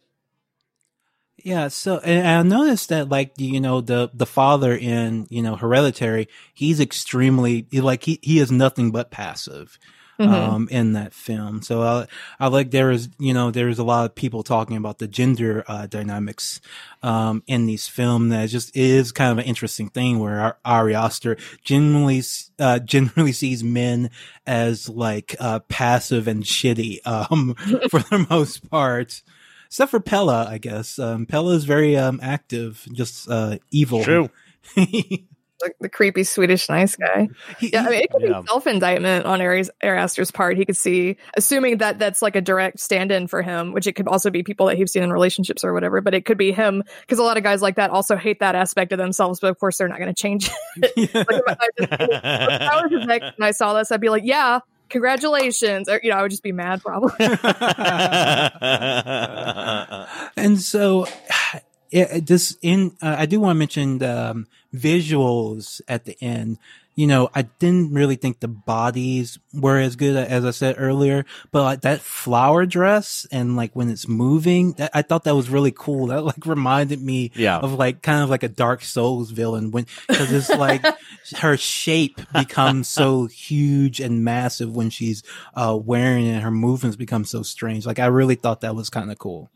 Yeah, so and I noticed that like you know the the father in you know Hereditary, he's extremely like he he is nothing but passive mm-hmm. um, in that film. So I, I like there is, you know, there's a lot of people talking about the gender uh, dynamics um, in these films. That just is kind of an interesting thing where Ari Aster generally uh, generally sees men as like uh, passive and shitty um, for the most part. except for Pelle, I guess. Um, Pelle is very um, active, just uh, evil. True. the, the, creepy Swedish nice guy. Yeah, I mean, it could yeah. be self indictment on Ari Aster's part. He could see, assuming that that's like a direct stand in for him, which it could also be people that he's seen in relationships or whatever. But it could be him because a lot of guys like that also hate that aspect of themselves. But of course, they're not going to change it. like if I, just, if I was his ex and I saw this, I'd be like, yeah, congratulations or you know i would just be mad probably and so it, this in uh, i do want to mention the um, visuals at the end. You know, I didn't really think the bodies were as good as I said earlier, but like that flower dress and like when it's moving, that, I thought that was really cool. That like reminded me yeah. of like kind of like a Dark Souls villain when, cause it's like her shape becomes so huge and massive when she's, uh, wearing it. and Her movements become so strange. Like I really thought that was kind of cool.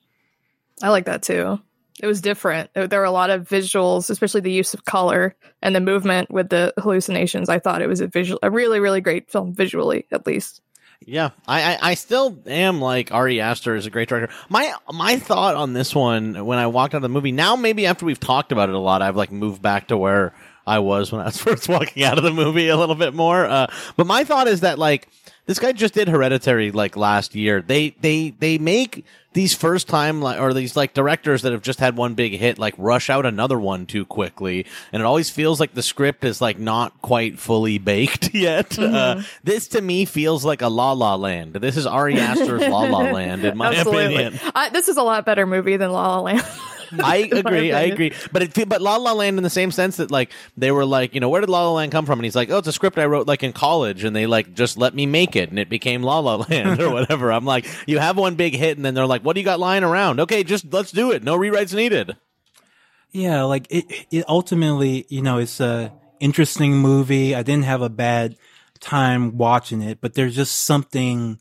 I like that too. It was different. There were a lot of visuals, especially the use of color and the movement with the hallucinations. I thought it was a visual, a really, really great film visually, at least. Yeah, I, I, I still am like Ari Aster is a great director. My my thought on this one when I walked out of the movie. Now maybe after we've talked about it a lot, I've like moved back to where I was when I was first walking out of the movie a little bit more. Uh, but my thought is that like this guy just did Hereditary like last year. They they they make these first time like or these like directors that have just had one big hit like rush out another one too quickly, and it always feels like the script is like not quite fully baked yet. Mm-hmm. Uh, this to me feels like a La La Land. This is Ari Aster's La La Land in my Absolutely. opinion. I, this is a lot better movie than La La Land. I agree. I agree. But it, but La La Land in the same sense that like they were like, you know, where did La La Land come from? And he's like, oh, it's a script I wrote like in college, and they like just let me make it, and it became La La Land or whatever. I'm like, you have one big hit, and then they're like, what do you got lying around? Okay, just let's do it. No rewrites needed. Yeah, like it. It ultimately, you know, it's a interesting movie. I didn't have a bad time watching it, but there's just something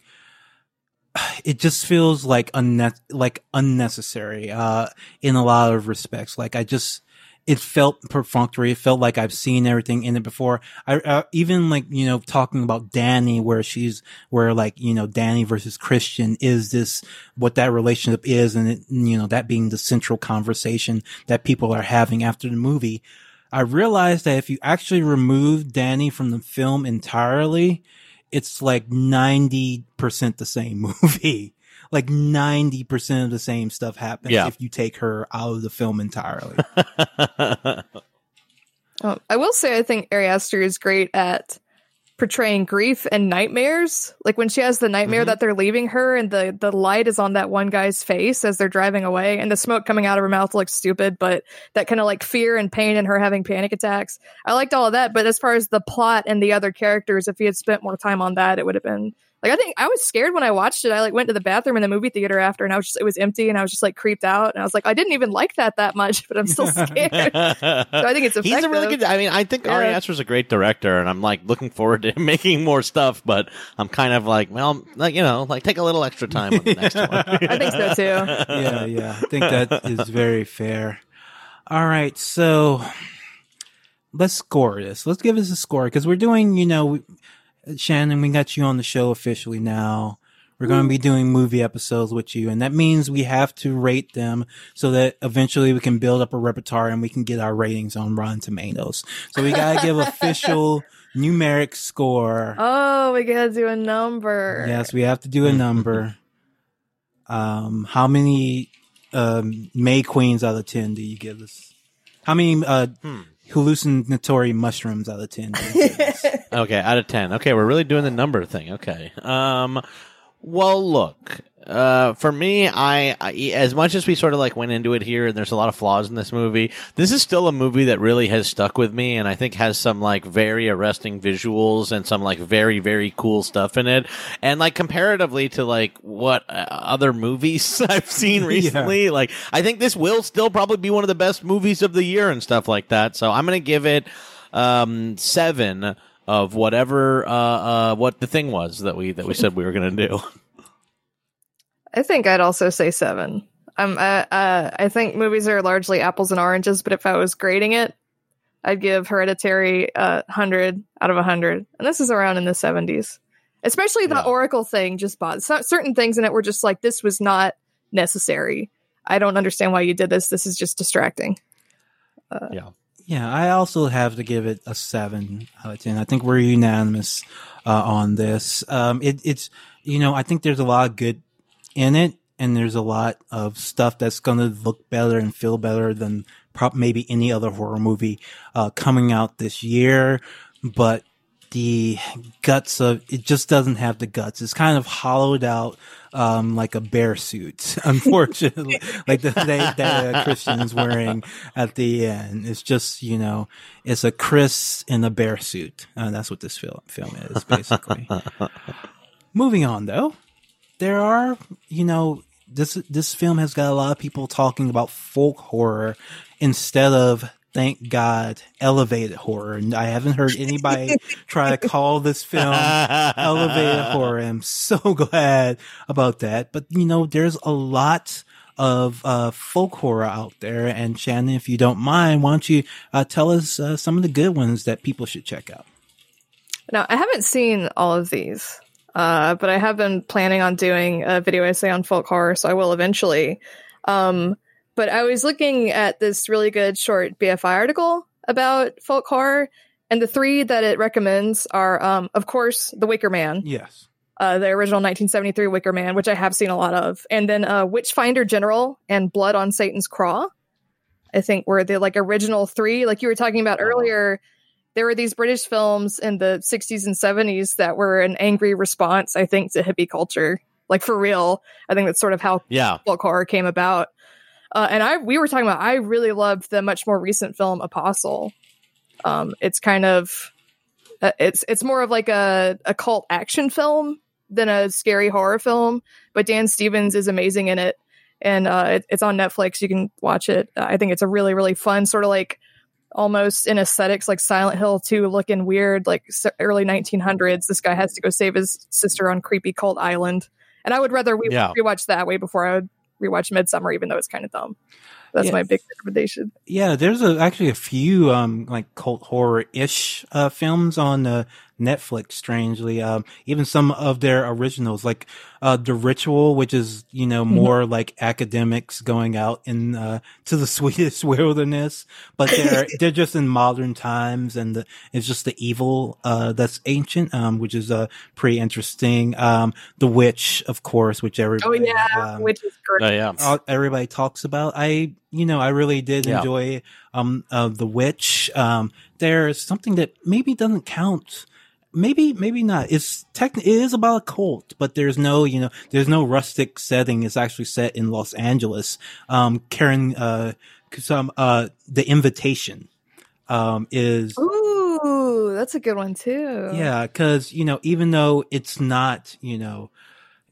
it just feels like unne- like unnecessary uh in a lot of respects. Like i just it felt perfunctory. It felt like i've seen everything in it before. I uh, even like you know talking about danny where she's where like you know danny versus christian is this what that relationship is and it, you know that being the central conversation that people are having after the movie. I realized that if you actually remove danny from the film entirely it's like 90% the same movie. like 90% of the same stuff happens yeah. if you take her out of the film entirely. oh, I will say I think Ari Aster is great at portraying grief and nightmares. Like when she has the nightmare mm-hmm. that they're leaving her and the the light is on that one guy's face as they're driving away and the smoke coming out of her mouth looks stupid, but that kind of like fear and pain and her having panic attacks. I liked all of that, but as far as the plot and the other characters, if he had spent more time on that, it would have been like I think I was scared when I watched it. I like went to the bathroom in the movie theater after, and I was just it was empty, and I was just like creeped out, and I was like, I didn't even like that that much, but I'm still scared. so I think it's effective. He's a really good. I mean, I think yeah. Ari Aster's a great director, and I'm like looking forward to making more stuff. But I'm kind of like, well, like you know, like take a little extra time on the next one. I think so too. Yeah, yeah, I think that is very fair. All right, so let's score this. Let's give us a score because we're doing, you know, Shannon, we got you on the show officially now. We're going to be doing movie episodes with you, and that means we have to rate them so that eventually we can build up a repertoire and we can get our ratings on Rotten Tomatoes. So we got to give official numeric score. Oh, we got to do a number. Yes, we have to do a number. um, how many um, May Queens out of 10 do you give us? How many uh, hmm hallucinatory mushrooms out of 10. okay, out of 10. Okay, we're really doing the number thing. Okay. Um, well, look, uh, for me, I, I, as much as we sort of like went into it here, and there's a lot of flaws in this movie. This is still a movie that really has stuck with me, and I think has some like very arresting visuals and some like very very cool stuff in it. And like comparatively to like what uh, other movies I've seen recently, yeah. like I think this will still probably be one of the best movies of the year and stuff like that. So I'm gonna give it um seven of whatever uh, uh what the thing was that we that we said we were gonna do. I think I'd also say seven. Um, uh, uh, I think movies are largely apples and oranges, but if I was grading it, I'd give Hereditary a hundred out of a hundred, and this is around in the seventies. Especially the yeah. Oracle thing just bought so, certain things in it were just like this was not necessary. I don't understand why you did this. This is just distracting. Uh, yeah. Yeah, I also have to give it a seven out of ten. I think we're unanimous uh, on this. Um, it, it's you know I think there's a lot of good in it, and there's a lot of stuff that's going to look better and feel better than maybe any other horror movie uh, coming out this year. But the guts of it just doesn't have the guts. It's kind of hollowed out, um, like a bear suit, unfortunately, like the, thing that uh, Christian is wearing at the end. It's just, you know, it's a Chris in a bear suit. Uh, that's what this film, film is basically. Moving on though, there are, you know, this, this film has got a lot of people talking about folk horror instead of thank God, elevated horror. And I haven't heard anybody try to call this film elevated horror. I'm so glad about that. But you know, there's a lot of uh, folk horror out there. And Shannon, if you don't mind, why don't you uh, tell us uh, some of the good ones that people should check out? Now, I haven't seen all of these, uh, but I have been planning on doing a video essay on folk horror, so I will eventually. Um, but I was looking at this really good short BFI article about folk horror, and the three that it recommends are, um, of course, The Wicker Man. Yes. Uh, the original 1973 Wicker Man, which I have seen a lot of, and then uh, Witchfinder General and Blood on Satan's Claw. I think were the like original three. Like you were talking about earlier, there were these British films in the 60s and 70s that were an angry response, I think, to hippie culture. Like for real, I think that's sort of how yeah. folk horror came about. Uh, and I we were talking about I really loved the much more recent film Apostle. Um, it's kind of uh, it's it's more of like a a cult action film than a scary horror film, but Dan Stevens is amazing in it, and uh, it, it's on Netflix. You can watch it. I think it's a really really fun sort of like almost in aesthetics like Silent Hill 2 looking weird like early 1900s. This guy has to go save his sister on creepy cult island, and I would rather we yeah. rewatch that way before I would rewatch Midsommar, even though it's kind of dumb. That's yeah. my big recommendation. Yeah, there's a, actually a few um like cult horror ish uh, films on uh, Netflix. Strangely, um, even some of their originals, like uh, The Ritual, which is you know mm-hmm. more mm-hmm. like academics going out in uh, to the Swedish wilderness, but they're they're just in modern times, and the, it's just the evil uh, that's ancient, um, which is uh, pretty interesting. Um, the Witch, of course, which everybody oh yeah, um, Witch is great. Oh, yeah. everybody talks about. I you know I really did yeah. enjoy um uh, the Witch. Um, there's something that maybe doesn't count. Maybe maybe not. It's tech it is about a cult but there's no you know there's no rustic setting. It's actually set in los angeles. Um karen uh some uh the invitation um is ooh that's a good one too. Yeah because you know even though it's not you know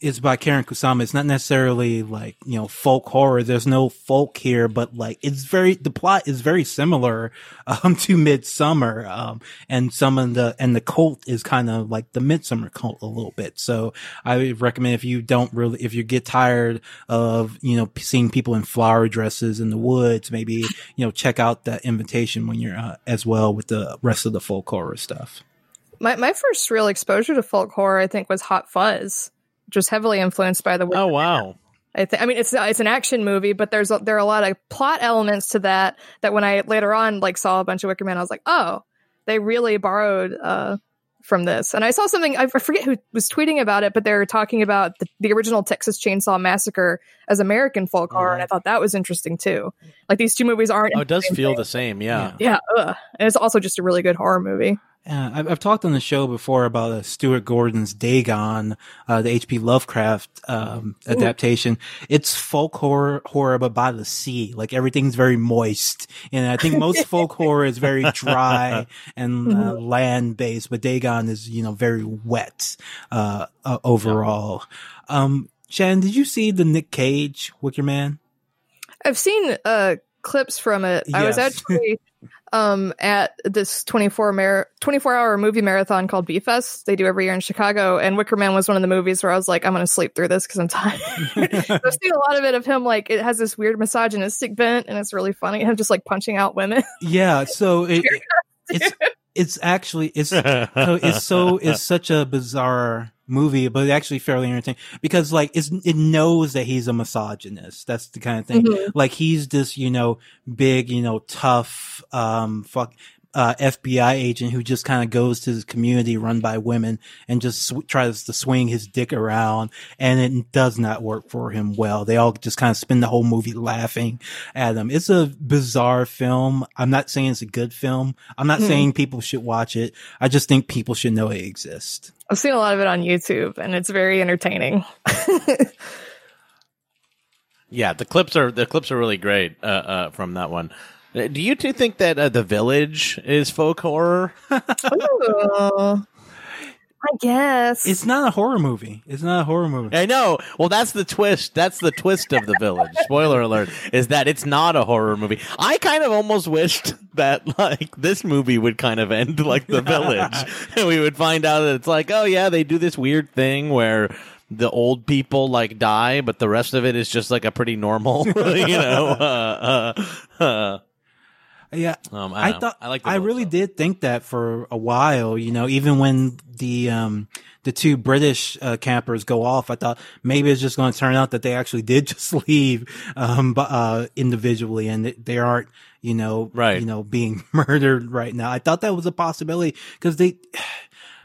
is by Karen Kusama. It's not necessarily like, you know, folk horror. There's no folk here, but like it's very, the plot is very similar, um, to Midsommar. Um, and some of the, and the cult is kind of like the Midsommar cult a little bit. So I would recommend if you don't really, if you get tired of, you know, seeing people in flower dresses in the woods, maybe, you know, check out that invitation when you're, uh, as well with the rest of the folk horror stuff. My, my first real exposure to folk horror, I think, was Hot Fuzz which was heavily influenced by the. Oh wow! I think. I mean, it's it's an action movie, but there's a, there are a lot of plot elements to that. That when I later on like saw a bunch of Wicker Man, I was like, oh, they really borrowed uh, from this. And I saw something. I forget who was tweeting about it, but they were talking about the, the original Texas Chainsaw Massacre as American folk horror, and I thought that was interesting too. Like these two movies aren't. Oh, it does feel thing. the same. Yeah. Yeah. yeah and it's also just a really good horror movie. Uh, I've, I've, talked on the show before about uh, Stuart Gordon's Dagon, uh, the H.P. Lovecraft um, adaptation. It's folk horror, horror, but by the sea. Like everything's very moist, and I think most folk horror is very dry and uh, mm-hmm. land based, but Dagon is you know very wet uh, uh, overall. Um, Shannon, did you see the Nick Cage Wicker Man? I've seen clips from it. Yes. I was actually um, at this 24 mar- 24 hour movie marathon called B Fest. They do every year in Chicago. And Wicker Man was one of the movies where I was like, I'm going to sleep through this because I'm tired. I've seen a lot of it of him, like, it has this weird misogynistic bent and it's really funny. Him just like punching out women. yeah. So it, it's, it's actually, it's, it's so, it's such a bizarre movie, but actually fairly entertaining because like it's, it knows that he's a misogynist. That's the kind of thing. Mm-hmm. Like he's this, you know, big, you know, tough, um, fuck, uh, FBI agent who just kind of goes to the community run by women and just sw- tries to swing his dick around and it does not work for him well. They all just kind of spend the whole movie laughing at him. It's a bizarre film. I'm not saying it's a good film. I'm not hmm. saying people should watch it. I just think people should know it exists. I've seen a lot of it on YouTube and it's very entertaining. yeah, the clips are the clips are really great uh, uh, from that one. Do you two think that uh, the village is folk horror? I guess it's not a horror movie. It's not a horror movie. I know. Well, that's the twist. That's the twist of the village. Spoiler alert: is that it's not a horror movie. I kind of almost wished that like this movie would kind of end like the village, and we would find out that it's like, oh yeah, they do this weird thing where the old people like die, but the rest of it is just like a pretty normal, you know. Uh, uh, uh, yeah, um, I, I thought I like. I really did think that for a while. You know, even when the um the two British uh, campers go off, I thought maybe it's just going to turn out that they actually did just leave um uh individually and they aren't you know right you know being murdered right now. I thought that was a possibility because they.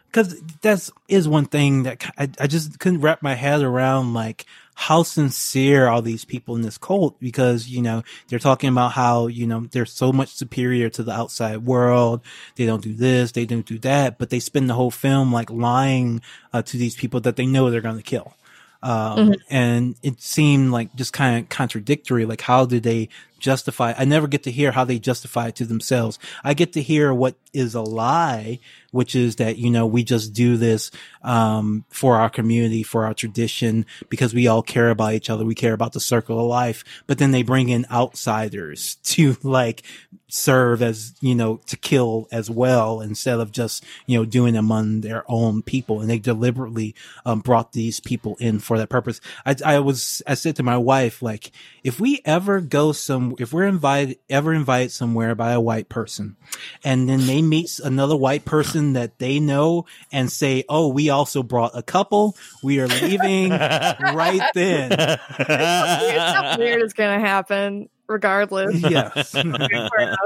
Because that's is one thing that I, I just couldn't wrap my head around. Like, how sincere are these people in this cult? Because, you know, they're talking about how, you know, they're so much superior to the outside world. They don't do this. They don't do that, but they spend the whole film like lying uh, to these people that they know they're going to kill. Um, mm-hmm. and it seemed like just kind of contradictory. Like, how do they justify? I never get to hear how they justify it to themselves. I get to hear what is a lie, which is that, you know, we just do this, um, for our community, for our tradition, because we all care about each other. We care about the circle of life. But then they bring in outsiders to like serve as, you know, to kill as well instead of just, you know, doing among their own people. And they deliberately, um, brought these people in for that purpose. I, I was, I said to my wife, like, if we ever go some, if we're invited, ever invited somewhere by a white person and then they meet another white person that they know and say, Oh, we also brought a couple. We are leaving right then. Something weird is going to happen regardless. Yes. yeah.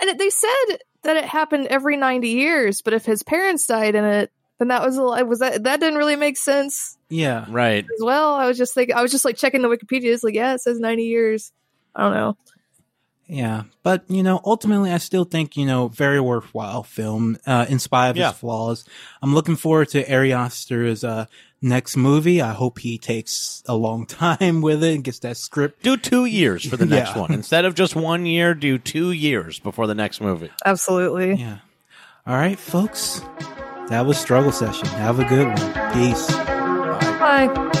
And they said that it happened every 90 years, but if his parents died in it, then that was a lie. was that that didn't really make sense. Yeah, right. As well, I was just like I was just like checking the Wikipedia. It's like yeah, it says ninety years. I don't know. Yeah, but you know, ultimately, I still think you know very worthwhile film, uh, in spite of yeah. its flaws. I'm looking forward to Ari Aster's uh, next movie. I hope he takes a long time with it and gets that script. Do two years for the next yeah. one instead of just one year. Do two years before the next movie. Absolutely. Yeah. All right, folks. That was struggle session. Have a good one. Peace. Bye. Bye.